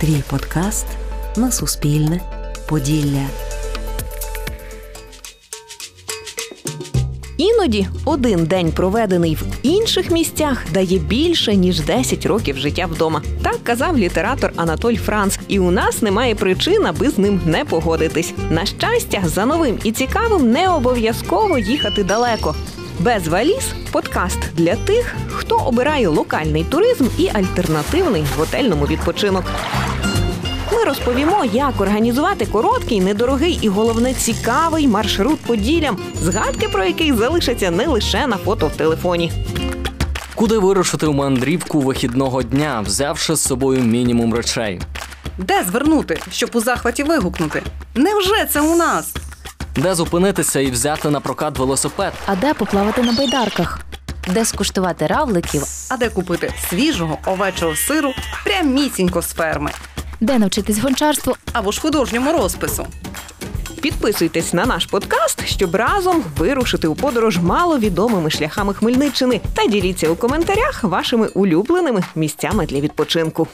Твій подкаст на Суспільне. Поділля. Іноді один день, проведений в інших місцях, дає більше ніж 10 років життя вдома. Так казав літератор Анатоль Франц. І у нас немає причин, аби з ним не погодитись. На щастя, за новим і цікавим не обов'язково їхати далеко. Без валіз подкаст для тих, хто обирає локальний туризм і альтернативний готельному відпочинок. Ми розповімо, як організувати короткий, недорогий і головне цікавий маршрут поділям, згадки про який залишаться не лише на фото в телефоні. Куди вирушити у мандрівку вихідного дня, взявши з собою мінімум речей? Де звернути, щоб у захваті вигукнути? Невже це у нас? Де зупинитися і взяти на прокат велосипед? А де поплавати на байдарках? Де скуштувати равликів? А де купити свіжого овечого сиру прямісінько з ферми Де навчитись гончарству? або ж художньому розпису? Підписуйтесь на наш подкаст, щоб разом вирушити у подорож маловідомими шляхами Хмельниччини та діліться у коментарях вашими улюбленими місцями для відпочинку.